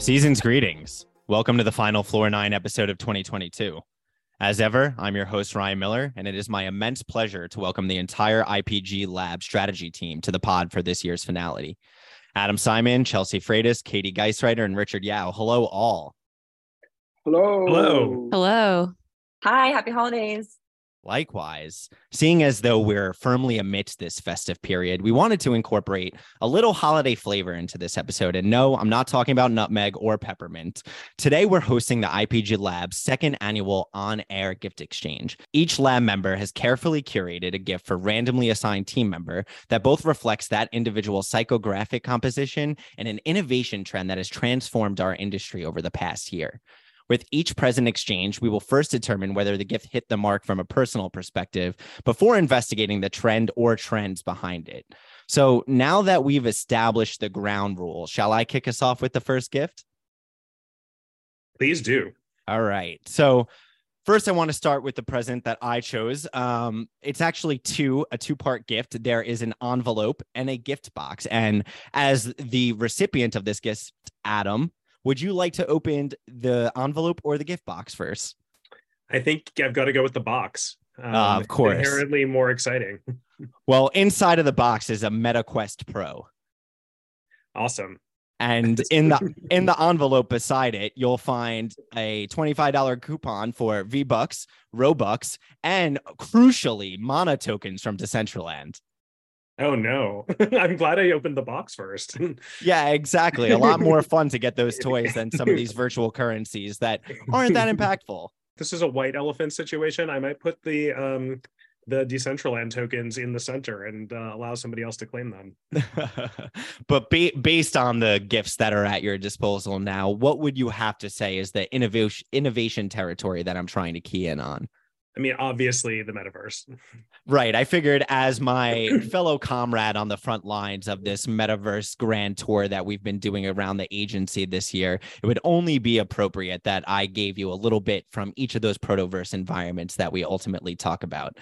Season's greetings. Welcome to the final Floor 9 episode of 2022. As ever, I'm your host, Ryan Miller, and it is my immense pleasure to welcome the entire IPG Lab strategy team to the pod for this year's finale. Adam Simon, Chelsea Freitas, Katie Geisreiter, and Richard Yao. Hello, all. Hello. Hello. Hello. Hi, happy holidays. Likewise, seeing as though we're firmly amidst this festive period, we wanted to incorporate a little holiday flavor into this episode. And no, I'm not talking about nutmeg or peppermint. Today, we're hosting the IPG Lab's second annual on air gift exchange. Each lab member has carefully curated a gift for randomly assigned team member that both reflects that individual psychographic composition and an innovation trend that has transformed our industry over the past year. With each present exchange, we will first determine whether the gift hit the mark from a personal perspective before investigating the trend or trends behind it. So now that we've established the ground rule, shall I kick us off with the first gift? Please do. All right. So first i want to start with the present that i chose um, it's actually two a two part gift there is an envelope and a gift box and as the recipient of this gift adam would you like to open the envelope or the gift box first? I think I've got to go with the box. Um, uh, of course. Inherently more exciting. well, inside of the box is a MetaQuest Pro. Awesome. And in the in the envelope beside it, you'll find a $25 coupon for V Bucks, Robux, and crucially, mana tokens from Decentraland. Oh no. I'm glad I opened the box first. yeah, exactly. A lot more fun to get those toys than some of these virtual currencies that aren't that impactful. This is a white elephant situation. I might put the um the Decentraland tokens in the center and uh, allow somebody else to claim them. but ba- based on the gifts that are at your disposal now, what would you have to say is the innovation innovation territory that I'm trying to key in on? I mean, obviously the metaverse. Right. I figured as my fellow comrade on the front lines of this metaverse grand tour that we've been doing around the agency this year, it would only be appropriate that I gave you a little bit from each of those protoverse environments that we ultimately talk about.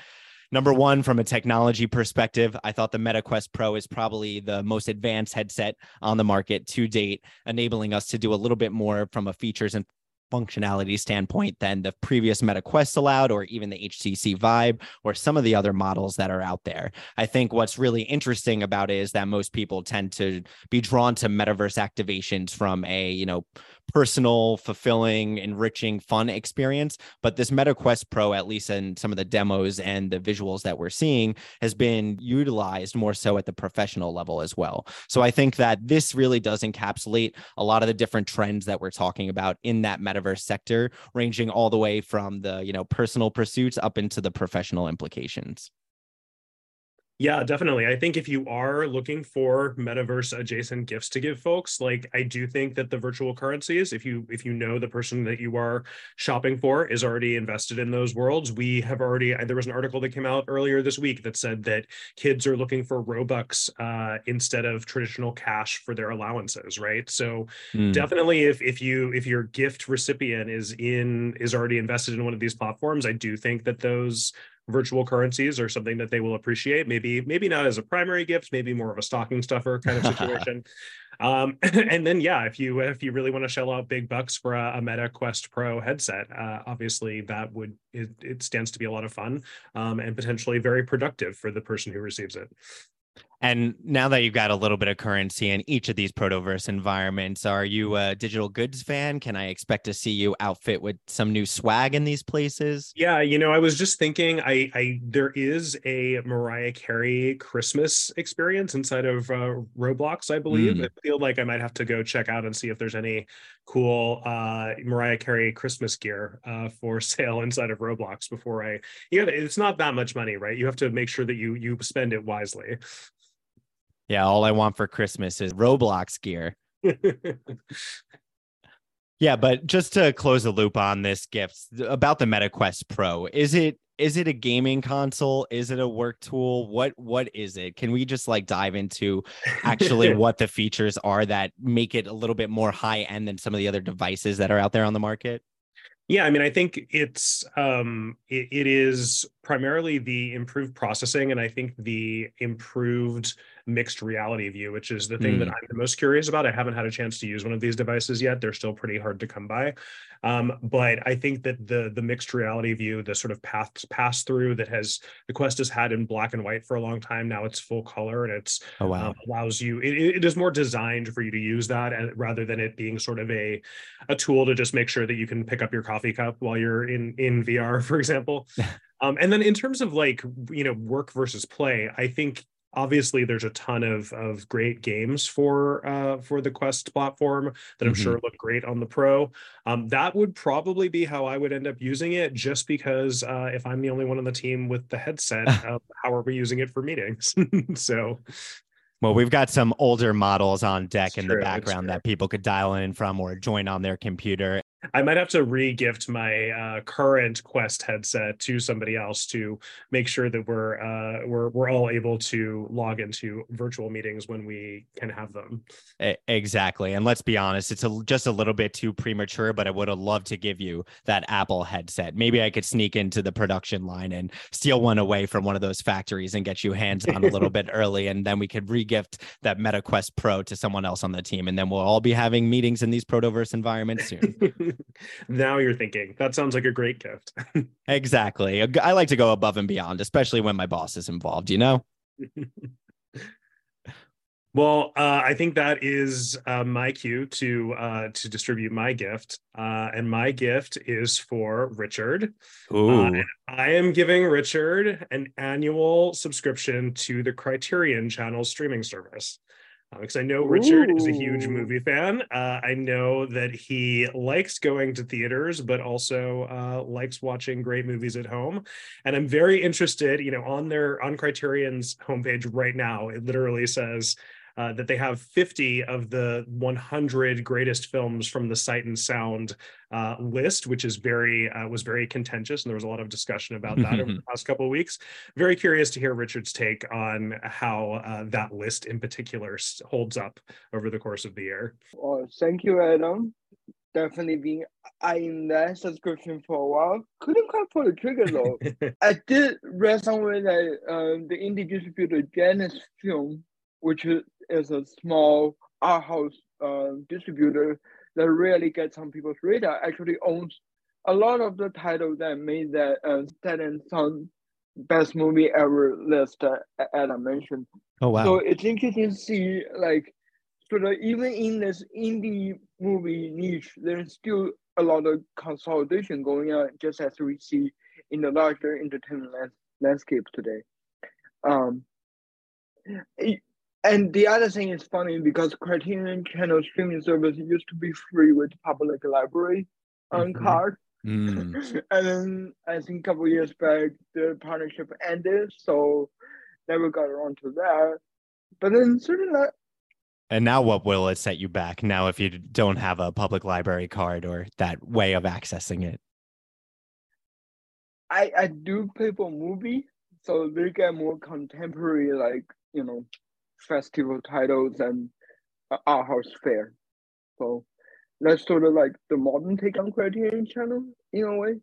Number one, from a technology perspective, I thought the MetaQuest Pro is probably the most advanced headset on the market to date, enabling us to do a little bit more from a features and functionality standpoint than the previous MetaQuest allowed, or even the HTC Vive, or some of the other models that are out there. I think what's really interesting about it is that most people tend to be drawn to metaverse activations from a, you know, personal, fulfilling, enriching, fun experience. But this MetaQuest Pro, at least in some of the demos and the visuals that we're seeing, has been utilized more so at the professional level as well. So I think that this really does encapsulate a lot of the different trends that we're talking about in that metaverse sector, ranging all the way from the, you know, personal pursuits up into the professional implications. Yeah, definitely. I think if you are looking for metaverse adjacent gifts to give folks, like I do think that the virtual currencies, if you if you know the person that you are shopping for is already invested in those worlds, we have already there was an article that came out earlier this week that said that kids are looking for Robux uh, instead of traditional cash for their allowances, right? So mm. definitely if if you if your gift recipient is in is already invested in one of these platforms, I do think that those virtual currencies are something that they will appreciate. Maybe maybe not as a primary gift, maybe more of a stocking stuffer kind of situation. um, and then yeah, if you if you really want to shell out big bucks for a, a Meta Quest Pro headset, uh, obviously that would it, it, stands to be a lot of fun um, and potentially very productive for the person who receives it. And now that you've got a little bit of currency in each of these protoverse environments, are you a digital goods fan? Can I expect to see you outfit with some new swag in these places? Yeah, you know, I was just thinking, I, I there is a Mariah Carey Christmas experience inside of uh, Roblox, I believe. Mm. I feel like I might have to go check out and see if there's any cool uh, Mariah Carey Christmas gear uh, for sale inside of Roblox before I. Yeah, it's not that much money, right? You have to make sure that you you spend it wisely. Yeah, all I want for Christmas is Roblox gear. yeah, but just to close the loop on this gift about the MetaQuest Pro, is it is it a gaming console? Is it a work tool? What what is it? Can we just like dive into actually what the features are that make it a little bit more high end than some of the other devices that are out there on the market? Yeah, I mean, I think it's um, it, it is primarily the improved processing, and I think the improved mixed reality view, which is the thing mm. that I'm the most curious about. I haven't had a chance to use one of these devices yet. They're still pretty hard to come by. Um, but I think that the the mixed reality view, the sort of path pass through that has the Quest has had in black and white for a long time. Now it's full color and it's oh, wow. um, allows you. It, it is more designed for you to use that, and rather than it being sort of a a tool to just make sure that you can pick up your coffee cup while you're in in VR, for example. um, and then in terms of like you know work versus play, I think obviously there's a ton of of great games for uh for the quest platform that i'm mm-hmm. sure look great on the pro um that would probably be how i would end up using it just because uh if i'm the only one on the team with the headset uh, how are we using it for meetings so well, we've got some older models on deck it's in true, the background that people could dial in from or join on their computer. I might have to re-gift my uh, current Quest headset to somebody else to make sure that we're uh, we're we're all able to log into virtual meetings when we can have them. Exactly, and let's be honest, it's a, just a little bit too premature. But I would have loved to give you that Apple headset. Maybe I could sneak into the production line and steal one away from one of those factories and get you hands on a little bit early, and then we could re-gift that MetaQuest Pro to someone else on the team, and then we'll all be having meetings in these Protoverse environments soon. now you're thinking that sounds like a great gift. exactly. I like to go above and beyond, especially when my boss is involved, you know? well, uh, I think that is uh, my cue to uh, to distribute my gift, uh, and my gift is for Richard. Ooh. I am giving Richard an annual subscription to the Criterion Channel streaming service because uh, I know Richard Ooh. is a huge movie fan. Uh, I know that he likes going to theaters, but also uh, likes watching great movies at home. And I'm very interested, you know, on their on Criterion's homepage right now, it literally says uh, that they have 50 of the 100 greatest films from the Sight and Sound uh, list, which is very uh, was very contentious, and there was a lot of discussion about that over the past couple of weeks. Very curious to hear Richard's take on how uh, that list in particular holds up over the course of the year. Oh, thank you, Adam. Definitely been eyeing that subscription for a while. Couldn't quite pull the trigger though. I did read somewhere that um, the indie distributor Janus Film, which is a small art house uh, distributor that really gets on people's radar, actually owns a lot of the titles that made that uh, Sight and Sound best movie ever list uh, Adam mentioned. Oh wow! So it's interesting to see like sort of even in this indie movie niche, there's still a lot of consolidation going on, just as we see in the larger entertainment landscape today. Um, and the other thing is funny because Criterion Channel streaming service used to be free with public library on mm-hmm. card. Mm. and then I think a couple years back the partnership ended, so never got around to that. But then certainly and now what will it set you back now if you don't have a public library card or that way of accessing it? I I do pay for movie, so they get more contemporary like, you know, festival titles and art house fair. So that's sort of like the modern take on Criterion Channel in a way.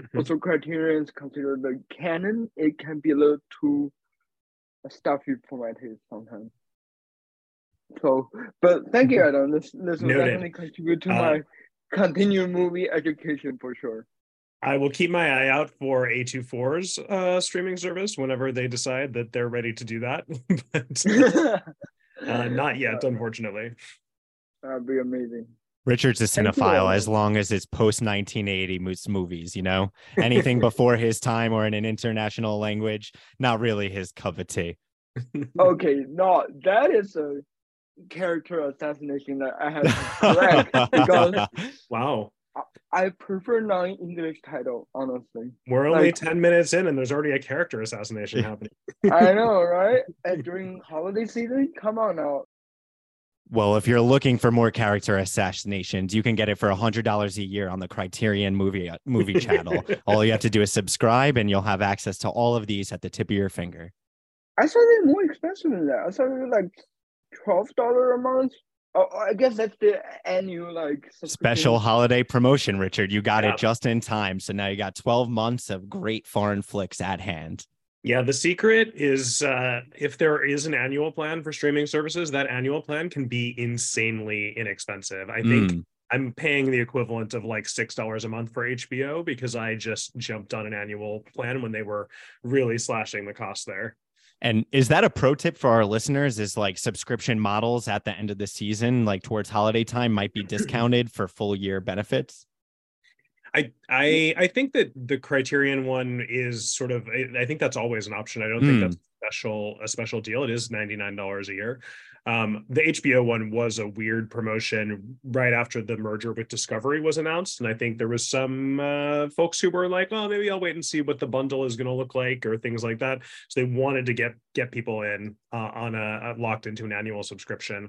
Mm-hmm. Also, Criterion is considered the canon. It can be a little too stuffy for my taste sometimes. So, but thank you, Adam. This this will definitely contribute to uh, my continued movie education for sure. I will keep my eye out for A24's uh, streaming service whenever they decide that they're ready to do that. but uh, not yet, unfortunately. That'd be amazing. Richard's a cinephile as long as it's post 1980 movies, you know? Anything before his time or in an international language, not really his cup of tea. okay, no, that is a character assassination that I have to correct because wow. I prefer non-English title, honestly. We're only like, 10 minutes in and there's already a character assassination happening. I know, right? And during holiday season, come on now. Well, if you're looking for more character assassinations, you can get it for $100 a year on the Criterion movie uh, movie channel. all you have to do is subscribe and you'll have access to all of these at the tip of your finger. I saw it more expensive than that. I saw it like $12 a month. Oh, I guess that's the annual like special holiday promotion, Richard. You got yeah. it just in time. So now you got 12 months of great foreign flicks at hand. Yeah, the secret is uh, if there is an annual plan for streaming services, that annual plan can be insanely inexpensive. I think Mm. I'm paying the equivalent of like six dollars a month for HBO because I just jumped on an annual plan when they were really slashing the cost there. And is that a pro tip for our listeners? Is like subscription models at the end of the season, like towards holiday time, might be discounted for full year benefits? I I I think that the Criterion one is sort of I I think that's always an option. I don't think Mm. that's a special a special deal. It is ninety nine dollars a year. Um, the HBO one was a weird promotion right after the merger with Discovery was announced, and I think there was some uh, folks who were like, "Oh, maybe I'll wait and see what the bundle is going to look like," or things like that. So they wanted to get get people in uh, on a, a locked into an annual subscription.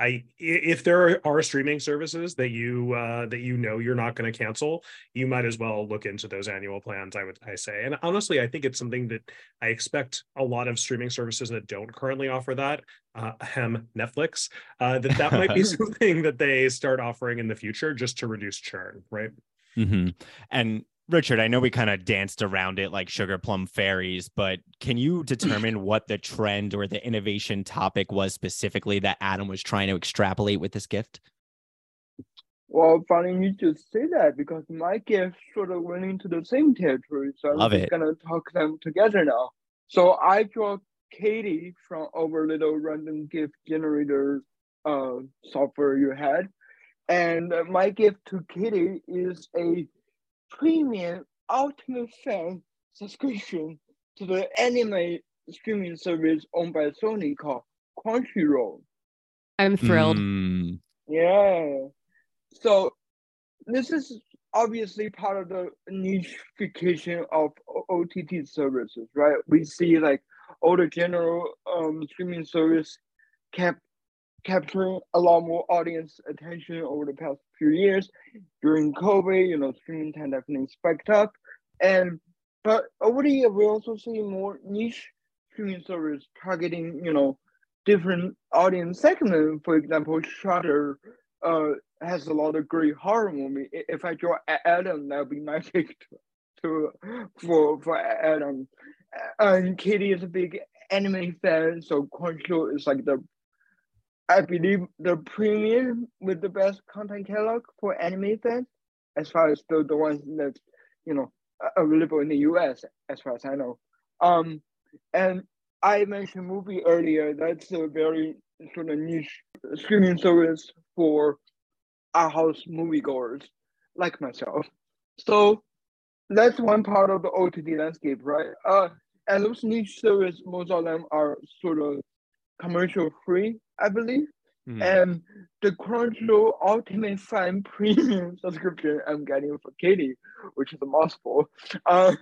I if there are streaming services that you uh, that you know you're not going to cancel, you might as well look into those annual plans. I would I say, and honestly, I think it's something that I expect a lot of streaming services that don't currently offer that, uh, hem Netflix, uh, that that might be something that they start offering in the future just to reduce churn, right? hmm And Richard, I know we kind of danced around it like sugar plum fairies, but can you determine what the trend or the innovation topic was specifically that Adam was trying to extrapolate with this gift? Well, funny you just say that because my gift sort of went into the same territory, so I'm Love just it. gonna talk them together now. So I draw Katie from our little random gift generator uh, software you had, and my gift to Katie is a premium Ultimate Fan subscription to the anime streaming service owned by Sony called Crunchyroll. I'm thrilled. Mm, Yeah. So this is obviously part of the nicheification of OTT services, right? We see like all the general um, streaming service kept capturing a lot more audience attention over the past few years. During COVID, you know, streaming time definitely spiked up. And but over the year, we also see more niche streaming service targeting, you know, different audience segment. For example, Shudder uh, has a lot of great horror movie. If I draw Adam, that would be my pick to, to for for Adam. And Katie is a big anime fan, so Crunchyroll is like the I believe the premium with the best content catalog for anime fans, as far as the, the ones that you know available in the US, as far as I know. Um, and I mentioned MUBI earlier. That's a very sort of niche streaming service for art house moviegoers like myself. So that's one part of the OTT landscape, right? Uh, and those niche services, most of them are sort of commercial free, I believe. Mhm. And the Crunchyroll Ultimate Sign Premium subscription I'm getting for Katie, which is a mouthful. Uh,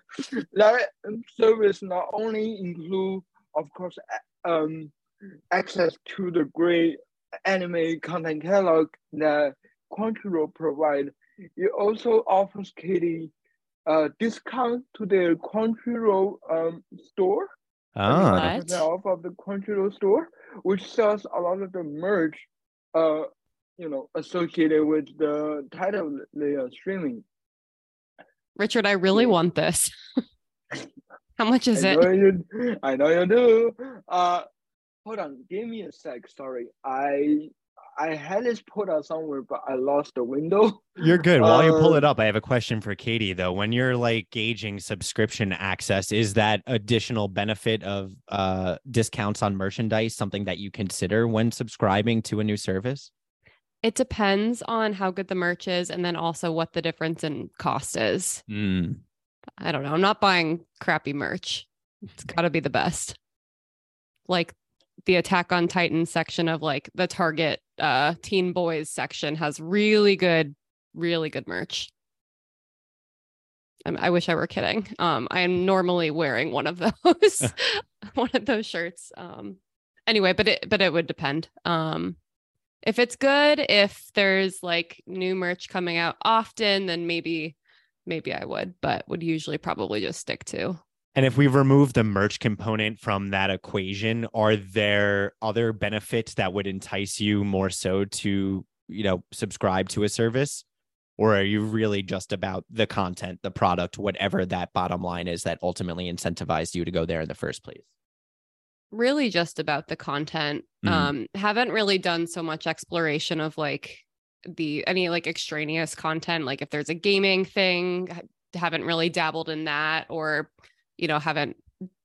that service not only include, of course, um, access to the great anime content catalog that Crunchyroll provide. It also offers Katie a discount to their Crunchyroll um, store Ah, What? percent off of the Crunchyroll store, which sells a lot of the merch, uh, you know, associated with the title they are streaming. Richard, I really Yeah. want this. How much is I it? know you, I know you do. Uh, hold on, give me a sec. Sorry, I I had this put out somewhere, but I lost the window. you're good. While you pull Uh, it up, I have a question for Katie though. When you're like gauging subscription access, is that additional benefit of uh discounts on merchandise something that you consider when subscribing to a new service? It depends on how good the merch is and then also what the difference in cost is. Mm. I don't know. I'm not buying crappy merch. It's got to be the best. Like the Attack on Titan section of like the Target uh Teen Boys section has really good really good merch. I'm- I wish I were kidding. Um I am normally wearing one of those one of those shirts. Um anyway, but it but it would depend. Um if it's good, if there's like new merch coming out often, then maybe maybe I would, but would usually probably just stick to. And if we remove the merch component from that equation, are there other benefits that would entice you more so to, you know, subscribe to a service? or are you really just about the content, the product, whatever that bottom line is that ultimately incentivized you to go there in the first place? Really just about the content. Mhm. Um haven't really done so much exploration of like the any like extraneous content like if there's a gaming thing haven't really dabbled in that or you know haven't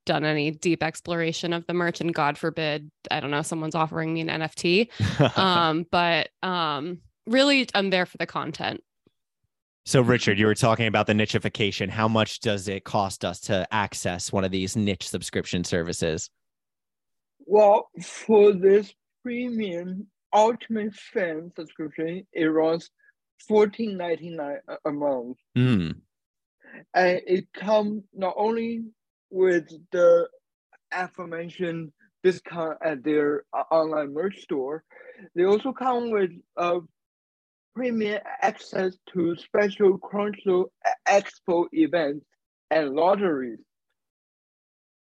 done any deep exploration of the merch and god forbid i don't know someone's offering me an nft um but um really i'm there for the content so, Richard, you were talking about the nicheification. How much does it cost us to access one of these niche subscription services? Well, for this premium Ultimate Fan subscription, it runs fourteen ninety nine a month, Hmm. And it comes not only with the aforementioned discount at their uh, online merch store, they also come with uh, premium access to special Crunchyroll Expo events and lotteries.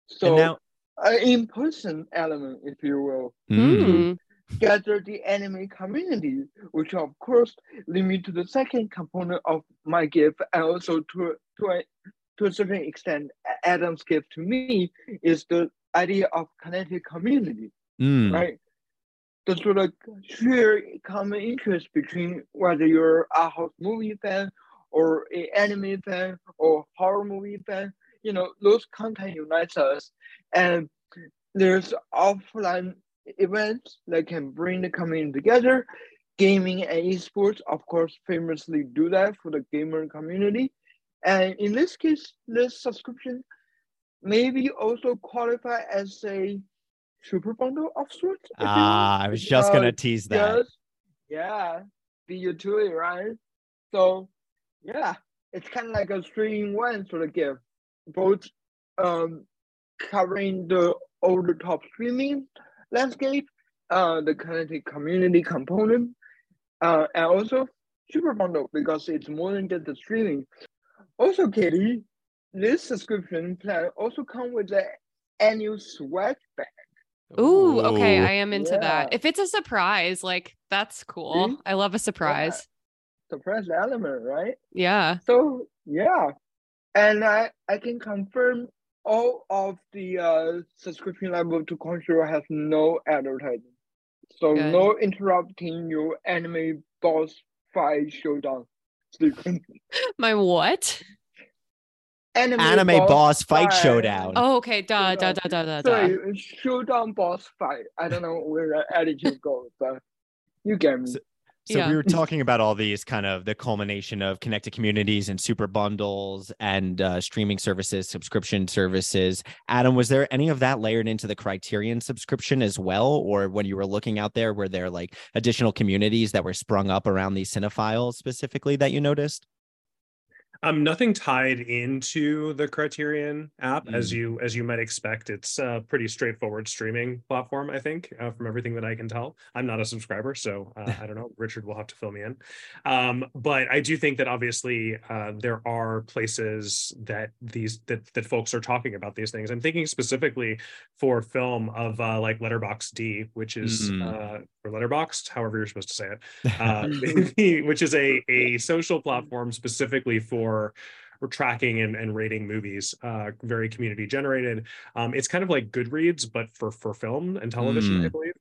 So, and now, an in-person element, if you will. Hmm. gather the anime community, which of course lead me to the second component of my gift, and also to to a to a certain extent, Adam's gift to me is the idea of connected community, Hmm. right? The sort of shared common interest between whether you're a house movie fan or an anime fan or horror movie fan, you know, those content unites us, and there's offline events that can bring the community together. Gaming and esports, of course, famously do that for the gamer community. And in this case, this subscription maybe also qualify as a super bundle of sorts. if you will. Ah, I was just gonna tease that. Yes, yeah, be to right? So, yeah, it's kind of like a three-in-one sort of gift, both um covering the over the top streaming landscape, uh, the connected community component, uh, and also super bundle because it's more than just the streaming. Also, Katie, this subscription plan also come with the annual swag bag. Ooh, okay. I am into that. If it's a surprise, like that's cool. See? I love a surprise. Surprise element, right? Yeah. So yeah, and I I can confirm all of the uh, subscription level to Crunchyroll has no advertising, so Good. no interrupting your anime boss fight showdown sequence. My what? Anime, Anime boss fight showdown. Oh, okay. Duh, duh, Showdown. duh, duh, duh, duh. Showdown boss fight. I don't know where the attitude goes, but you get me. So- So Yeah. we were talking about all these kind of the culmination of connected communities and super bundles and uh, streaming services, subscription services. Adam, was there any of that layered into the Criterion subscription as well, or when you were looking out there, were there like additional communities that were sprung up around these cinephiles specifically that you noticed? Um, nothing tied into the Criterion app, as Mm. you as you might expect. It's a pretty straightforward streaming platform, I think, uh, from everything that I can tell. I'm not a subscriber, so uh, I don't know. Richard will have to fill me in. Um, but I do think that obviously uh, there are places that these that that folks are talking about these things. I'm thinking specifically for film of uh, like Letterbox D, which is Mm. uh, or Letterboxd, however you're supposed to say it uh, which is a a social platform specifically for for tracking and, and rating movies uh very community generated. Um it's kind of like goodreads but for for film and television i Mm. believe.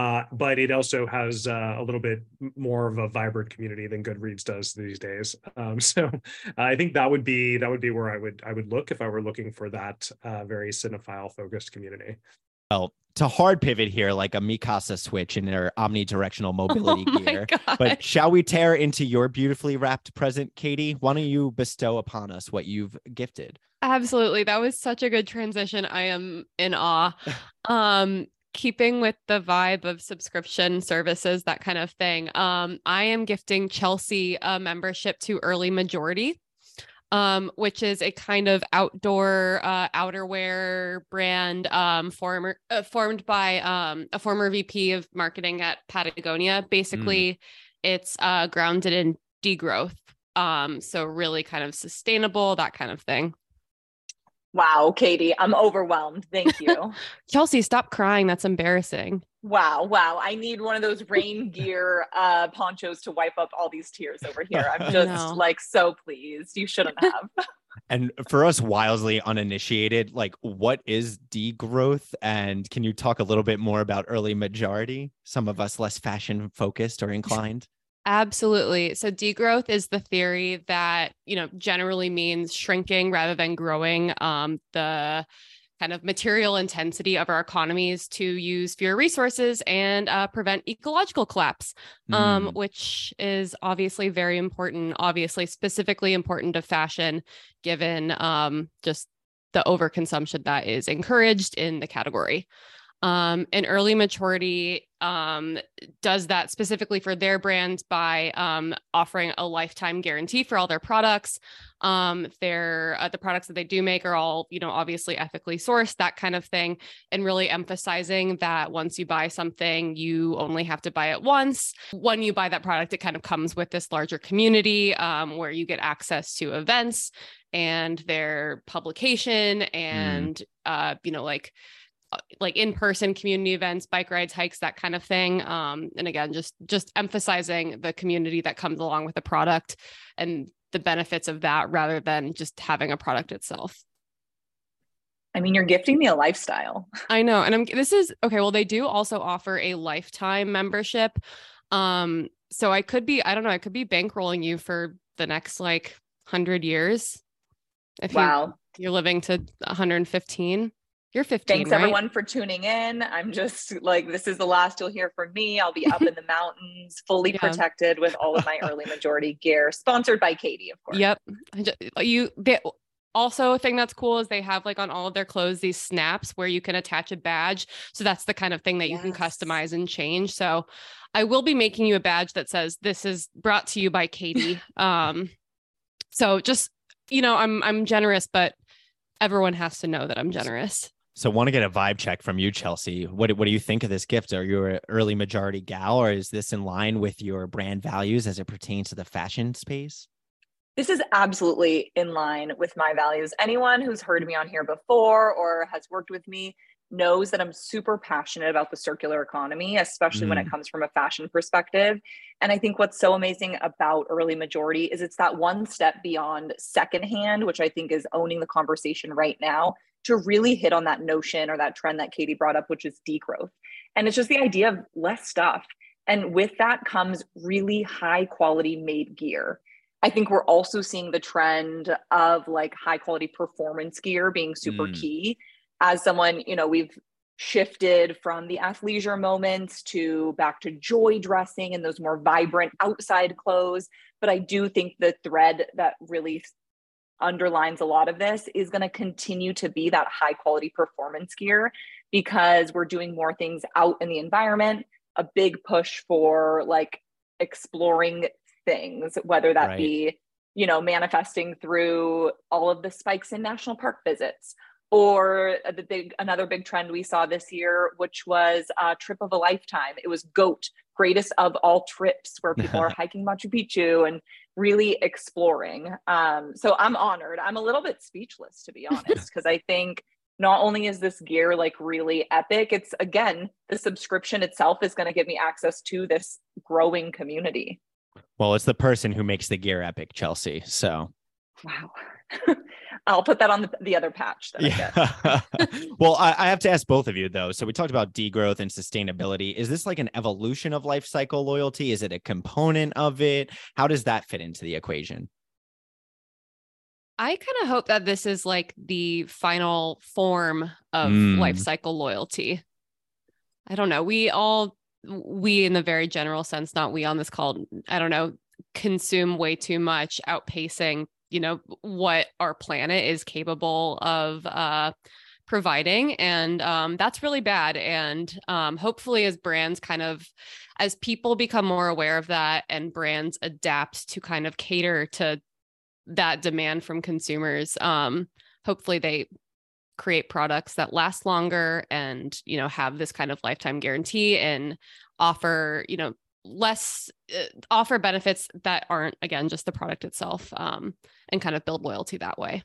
Uh but it also has uh, a little bit more of a vibrant community than goodreads does these days. Um so i think that would be that would be where i would i would look if i were looking for that uh very cinephile focused community. Well, to hard pivot here, like a Mikasa switch in their omnidirectional mobility oh gear. god. But shall we tear into your beautifully wrapped present, Katie? Why don't you bestow upon us what you've gifted? Absolutely. That was such a good transition. I am in awe. Um keeping with the vibe of subscription services that kind of thing. Um I am gifting Chelsea a membership to Early Majority. Um, which is a kind of outdoor uh, outerwear brand um, former, uh, formed by um, a former VP of marketing at Patagonia. Basically, it's uh, grounded in degrowth. Um, so really kind of sustainable, that kind of thing. Wow, Katie, I'm overwhelmed. Thank you. Chelsea, stop crying. That's embarrassing. Wow, wow. I need one of those rain gear uh, ponchos to wipe up all these tears over here. I'm just know. like so pleased. You shouldn't have. And for us wildly uninitiated, like what is degrowth? And can you talk a little bit more about early majority? Some of us less fashion focused or inclined. Absolutely. So degrowth is the theory that, you know, generally means shrinking rather than growing um, the kind of material intensity of our economies to use fewer resources and uh, prevent ecological collapse, um, Mm. which is obviously very important, obviously specifically important to fashion, given um, just the overconsumption that is encouraged in the category. Um, early majority um, does that specifically for their brand by um, offering a lifetime guarantee for all their products. Um, their uh, the products that they do make are all you know obviously ethically sourced, that kind of thing, and really emphasizing that once you buy something, you only have to buy it once. When you buy that product, it kind of comes with this larger community um, where you get access to events and their publication and uh, you know like like in-person community events bike rides hikes that kind of thing um, and again just just emphasizing the community that comes along with the product and the benefits of that rather than just having a product itself I mean, you're gifting me a lifestyle. I know. And I'm this is okay. Well, they do also offer a lifetime membership. Um, so I could be, I don't know, I could be bankrolling you for the next like hundred years. If you Wow. you're living to 115. You're 15. Thanks right? everyone for tuning in. I'm just like, this is the last you'll hear from me. I'll be up in the mountains, fully Yeah. protected with all of my early majority gear, sponsored by Katie, of course. Yep. I You they also a thing that's cool is they have like on all of their clothes these snaps where you can attach a badge. So that's the kind of thing that you can customize and change. So I will be making you a badge that says this is brought to you by Katie. um so just you know, I'm I'm generous, but everyone has to know that I'm generous. So want to get a vibe check from you, Chelsea. What what do you think of this gift? Are you an early majority gal or is this in line with your brand values as it pertains to the fashion space? This is absolutely in line with my values. Anyone who's heard me on here before or has worked with me knows that I'm super passionate about the circular economy, especially when it mm. comes from a fashion perspective. And I think what's so amazing about early majority is it's that one step beyond secondhand, which I think is owning the conversation right now to really hit on that notion or that trend that Katie brought up, which is degrowth. And it's just the idea of less stuff. And with that comes really high quality made gear. I think we're also seeing the trend of like high quality performance gear being super Mm. key. As someone, you know, we've shifted from the athleisure moments to back to joy dressing and those more vibrant outside clothes. But I do think the thread that really underlines a lot of this is going to continue to be that high quality performance gear because we're doing more things out in the environment, a big push for like exploring things, whether that Right. be, you know, manifesting through all of the spikes in national park visits or the big another big trend we saw this year which was a trip of a lifetime it was goat greatest of all trips where people are hiking machu picchu and really exploring. Um, so i'm honored. I'm a little bit speechless to be honest because i think not only is this gear like really epic it's again the subscription itself is going to give me access to this growing community. Well, it's the person who makes the gear epic, Chelsea. So. Wow i'll put that on the, the other patch that I get. yeah. well, I, I have to ask both of you though. So we talked about degrowth and sustainability. Is this like an evolution of life cycle loyalty? Is it a component of it? How does that fit into the equation? I kind of hope that this is like the final form of Mm. life cycle loyalty. I don't know. We all, we in the very general sense, not we on this call, I don't know, consume way too much, outpacing, you know, what our planet is capable of uh, providing. And um, that's really bad. And um, hopefully, as brands kind of, as people become more aware of that and brands adapt to kind of cater to that demand from consumers um hopefully they create products that last longer and you know have this kind of lifetime guarantee and offer you know less uh, offer benefits that aren't again just the product itself um and kind of build loyalty that way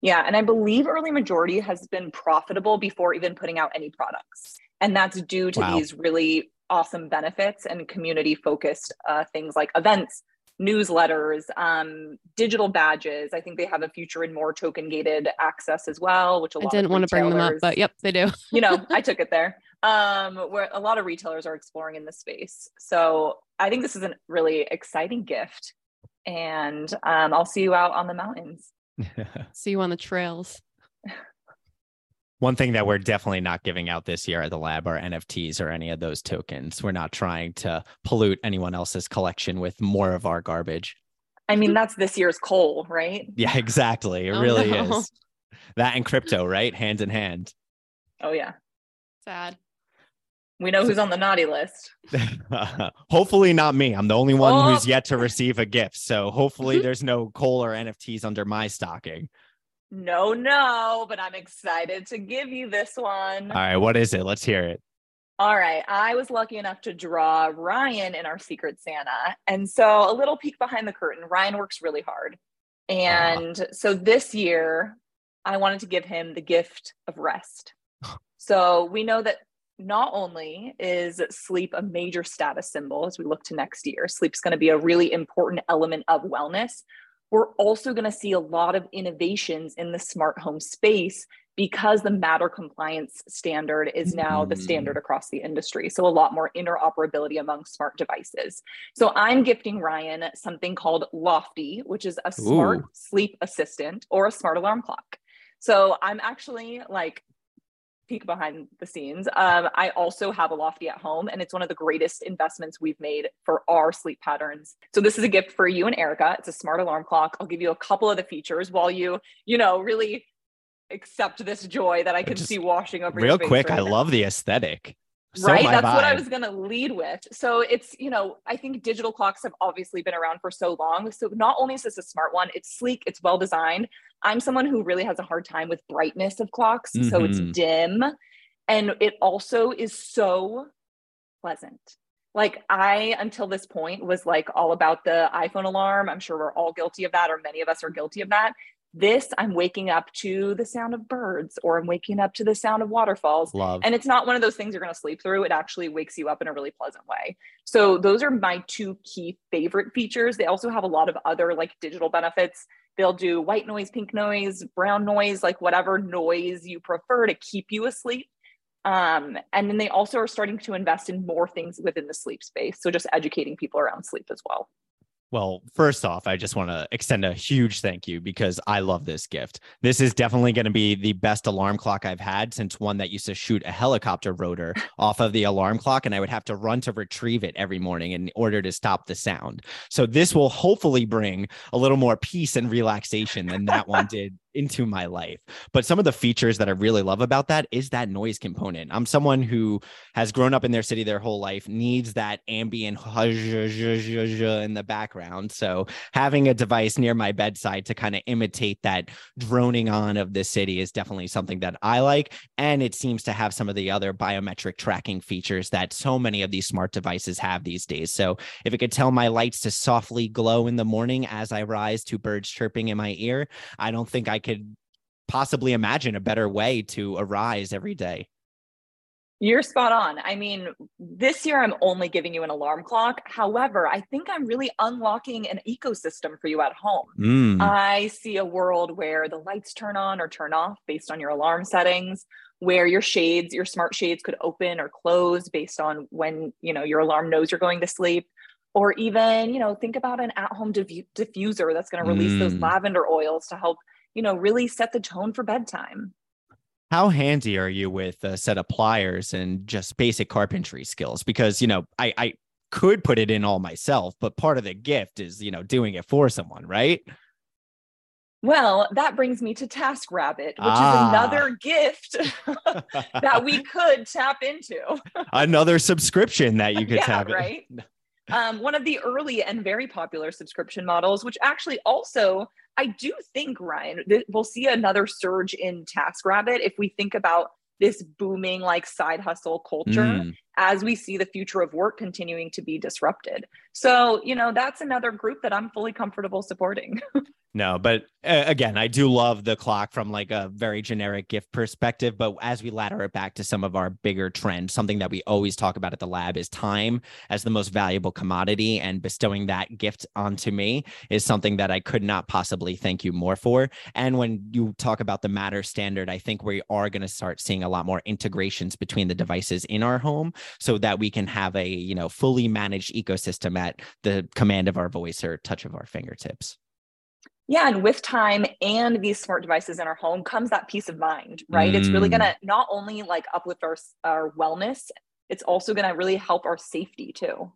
Yeah. And I believe early majority has been profitable before even putting out any products. And that's due to Wow. these really awesome benefits and community focused uh, things like events, newsletters, um, digital badges. I think they have a future in more token gated access as well, which a I lot didn't of want to bring them up, but yep, they do. you know, I took it there. Um, where a lot of retailers are exploring in this space. So I think this is a really exciting gift. And um, I'll see you out on the mountains. See you on the trails. One thing that we're definitely not giving out this year at the lab are NFTs or any of those tokens. We're not trying to pollute anyone else's collection with more of our garbage. I mean, that's this year's coal, right? Yeah, exactly. It Oh, really no. is. That and crypto, right? Hand in hand. Oh, yeah. Sad. We know who's on the naughty list. hopefully not me. I'm the only one Oh. who's yet to receive a gift. So hopefully there's no coal or NFTs under my stocking. No, no, but I'm excited to give you this one. All right, what is it? Let's hear it. All right. I was lucky enough to draw Ryan in our Secret Santa. And so a little peek behind the curtain Ryan works really hard. Ah. And so this year, I wanted to give him the gift of rest. So we know that not only is sleep a major status symbol as we look to next year, sleep's going to be a really important element of wellness. We're also going to see a lot of innovations in the smart home space because the matter compliance standard is now the Mm. standard across the industry. So a lot more interoperability among smart devices. So I'm gifting Ryan something called Loftie, which is a smart Ooh. sleep assistant or a smart alarm clock. So I'm actually like peek behind the scenes. Um, I also have a Loftie at home, and it's one of the greatest investments we've made for our sleep patterns. So this is a gift for you and Erica. It's a smart alarm clock. I'll give you a couple of the features while you, you know, really accept this joy that I can Just see washing over your Real quick, right I now love the aesthetic. So right that's what i was going to lead with. So it's you know i think digital clocks have obviously been around for so long. So not only is this a smart one it's sleek it's well designed. I'm someone who really has a hard time with brightness of clocks so it's Mhm. dim. And it also is so pleasant. Like i until this point was like all about the iphone alarm. I'm sure we're all guilty of that or many of us are guilty of that this i'm waking up to the sound of birds or i'm waking up to the sound of waterfalls Love. and it's not one of those things you're going to sleep through. It actually wakes you up in a really pleasant way. So those are my two key favorite features. They also have a lot of other like digital benefits. They'll do white noise, pink noise, brown noise, like whatever noise you prefer to keep you asleep. Um, and then they also are starting to invest in more things within the sleep space. So just educating people around sleep as well. Well, first off, I just want to extend a huge thank you because I love this gift. This is definitely going to be the best alarm clock I've had since one that used to shoot a helicopter rotor off of the alarm clock, and I would have to run to retrieve it every morning in order to stop the sound. So, this will hopefully bring a little more peace and relaxation than that one did into my life. But some of the features that I really love about that is that noise component. I'm someone who has grown up in their city their whole life, needs that ambient in the background. So having a device near my bedside to kind of imitate that droning on of the city is definitely something that I like. And it seems to have some of the other biometric tracking features that so many of these smart devices have these days. So if it could tell my lights to softly glow in the morning as I rise to birds chirping in my ear, I don't think I could possibly imagine a better way to arise every day. You're spot on. I mean, this year I'm only giving you an alarm clock. However, I think I'm really unlocking an ecosystem for you at home. Mm. I see a world where the lights turn on or turn off based on your alarm settings, where your shades, your smart shades could open or close based on when, you know, your alarm knows you're going to sleep. Or even, you know, think about an at-home diffu- diffuser that's going to release those Mm. lavender oils to help, you know, really set the tone for bedtime. How handy are you with a set of pliers and just basic carpentry skills? Because, you know, I, I could put it in all myself, but part of the gift is, you know, doing it for someone, right? Well, that brings me to TaskRabbit, which Ah. is another gift that we could tap into. Another subscription that you could Yeah, tap in. Um, one of the early and very popular subscription models, which actually also, I do think, Ryan, that we'll see another surge in TaskRabbit if we think about this booming like side hustle culture Mm. as we see the future of work continuing to be disrupted. So, you know, that's another group that I'm fully comfortable supporting. No, but uh, again, I do love the clock from like a very generic gift perspective. But as we ladder it back to some of our bigger trends, something that we always talk about at the lab is time as the most valuable commodity. And bestowing that gift onto me is something that I could not possibly thank you more for. And when you talk about the Matter standard, I think we are going to start seeing a lot more integrations between the devices in our home so that we can have a, you know, fully managed ecosystem at the command of our voice or touch of our fingertips. Yeah, and with time and these smart devices in our home comes that peace of mind, right? Mm. It's really going to not only like uplift our our wellness, it's also going to really help our safety too.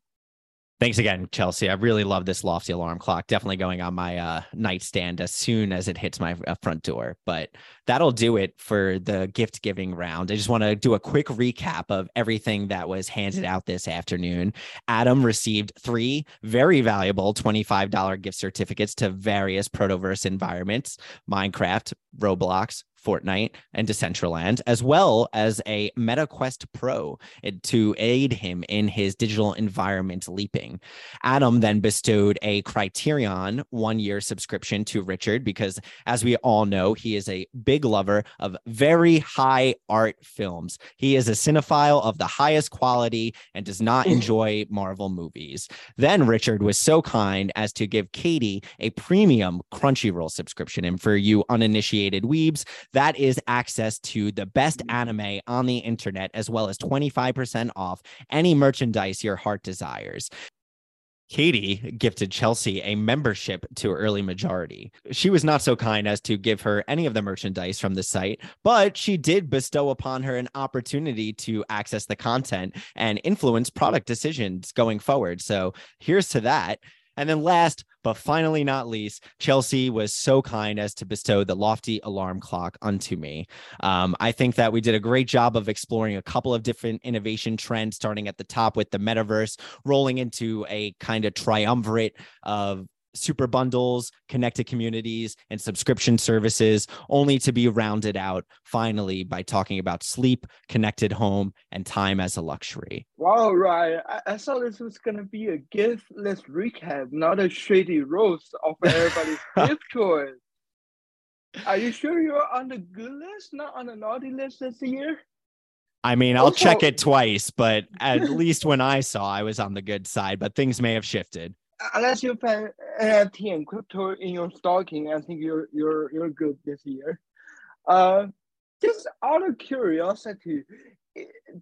Thanks again, Chelsea. I really love this Loftie alarm clock. Definitely going on my uh, nightstand as soon as it hits my uh, front door. But that'll do it for the gift giving round. I just want to do a quick recap of everything that was handed out this afternoon. Adam received three very valuable $25 gift certificates to various Protoverse environments Minecraft, Roblox, Fortnite, and Decentraland, as well as a MetaQuest Pro to aid him in his digital environment leaping. Adam then bestowed a Criterion one year subscription to Richard because, as we all know, he is a big lover of very high art films. He is a cinephile of the highest quality and does not mm. enjoy Marvel movies. Then Richard was so kind as to give Katie a premium Crunchyroll subscription. And for you uninitiated weebs, that is access to the best mm. anime on the internet, as well as 25% off any merchandise your heart desires. Katie gifted Chelsea a membership to Early Majority. She was not so kind as to give her any of the merchandise from the site, but she did bestow upon her an opportunity to access the content and influence product decisions going forward. So here's to that. And then last but finally not least, Chelsea was so kind as to bestow the Loftie alarm clock unto me. Um, I think that we did a great job of exploring a couple of different innovation trends, starting at the top with the metaverse, rolling into a kind of triumvirate of super bundles, connected communities, and subscription services, only to be rounded out finally by talking about sleep, connected home, and time as a luxury. Wow, I, I thought this was going to be a gift list recap, not a shady roast of everybody's gift choice. Are you sure you're on the good list, not on the naughty list this year? I mean, I'll also, check it twice, but at least when I saw, I was on the good side, but things may have shifted unless you find NFT and crypto in your stocking, I think you're you're you're good this year. Uh, just out of curiosity,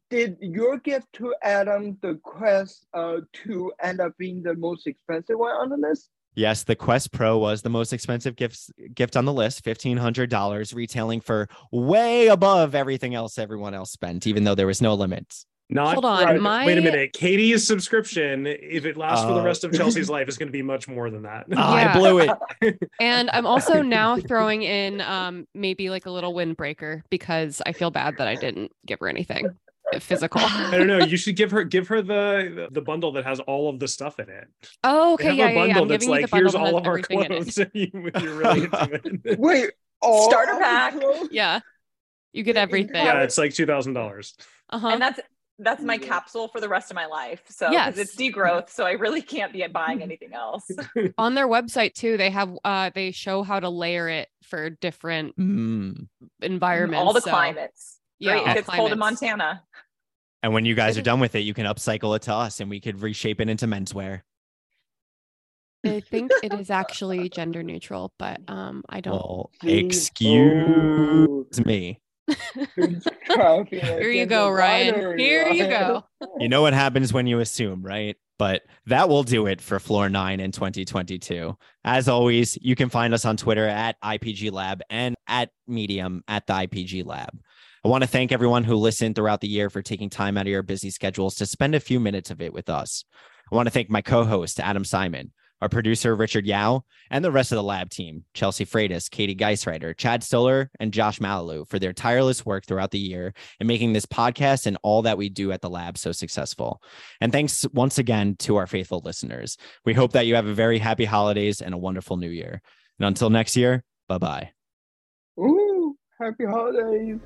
did your gift to Adam the Quest uh to end up being the most expensive one on the list? Yes, the Quest Pro was the most expensive gift gift on the list, fifteen hundred dollars, retailing for way above everything else everyone else spent, even though there was no limits. Not hold on. Right. My... Wait a minute. Katie's subscription, if it lasts uh... for the rest of Chelsea's life, is going to be much more than that. Yeah. I blew it. and I'm also now throwing in um, maybe like a little windbreaker because I feel bad that I didn't give her anything physical. I don't know. You should give her give her the the bundle that has all of the stuff in it. Oh, okay. Yeah, a bundle yeah, yeah. that's like here's all of our clothes. you, are really into it. Wait, starter pack. Yeah, you get everything. Yeah, it's like two thousand dollars. Uh-huh. And that's that's my capsule for the rest of my life. So yes. it's degrowth, so I really can't be buying anything else. On their website too, they have uh they show how to layer it for different mm. environments. All the so. climates. Yeah, Great. it's cold in Montana. And when you guys are done with it, you can upcycle it to us and we could reshape it into menswear. I think it is actually gender neutral, but um I don't well, excuse me. Here you go, Ryan. Here you go. You know what happens when you assume, right? But that will do it for Floor 9 in 2022. As always, you can find us on Twitter at IPG Lab and at Medium at the IPG Lab. I want to thank everyone who listened throughout the year for taking time out of your busy schedules to spend a few minutes of it with us. I want to thank my co host, Adam Simon, our producer, Richard Yao, and the rest of the lab team, Chelsea Freitas, Katie Geisreiter, Chad Stoller, and Josh Malalu, for their tireless work throughout the year and making this podcast and all that we do at the lab so successful. And thanks once again to our faithful listeners. We hope that you have a very happy holidays and a wonderful new year. And until next year, bye bye. Ooh, happy holidays.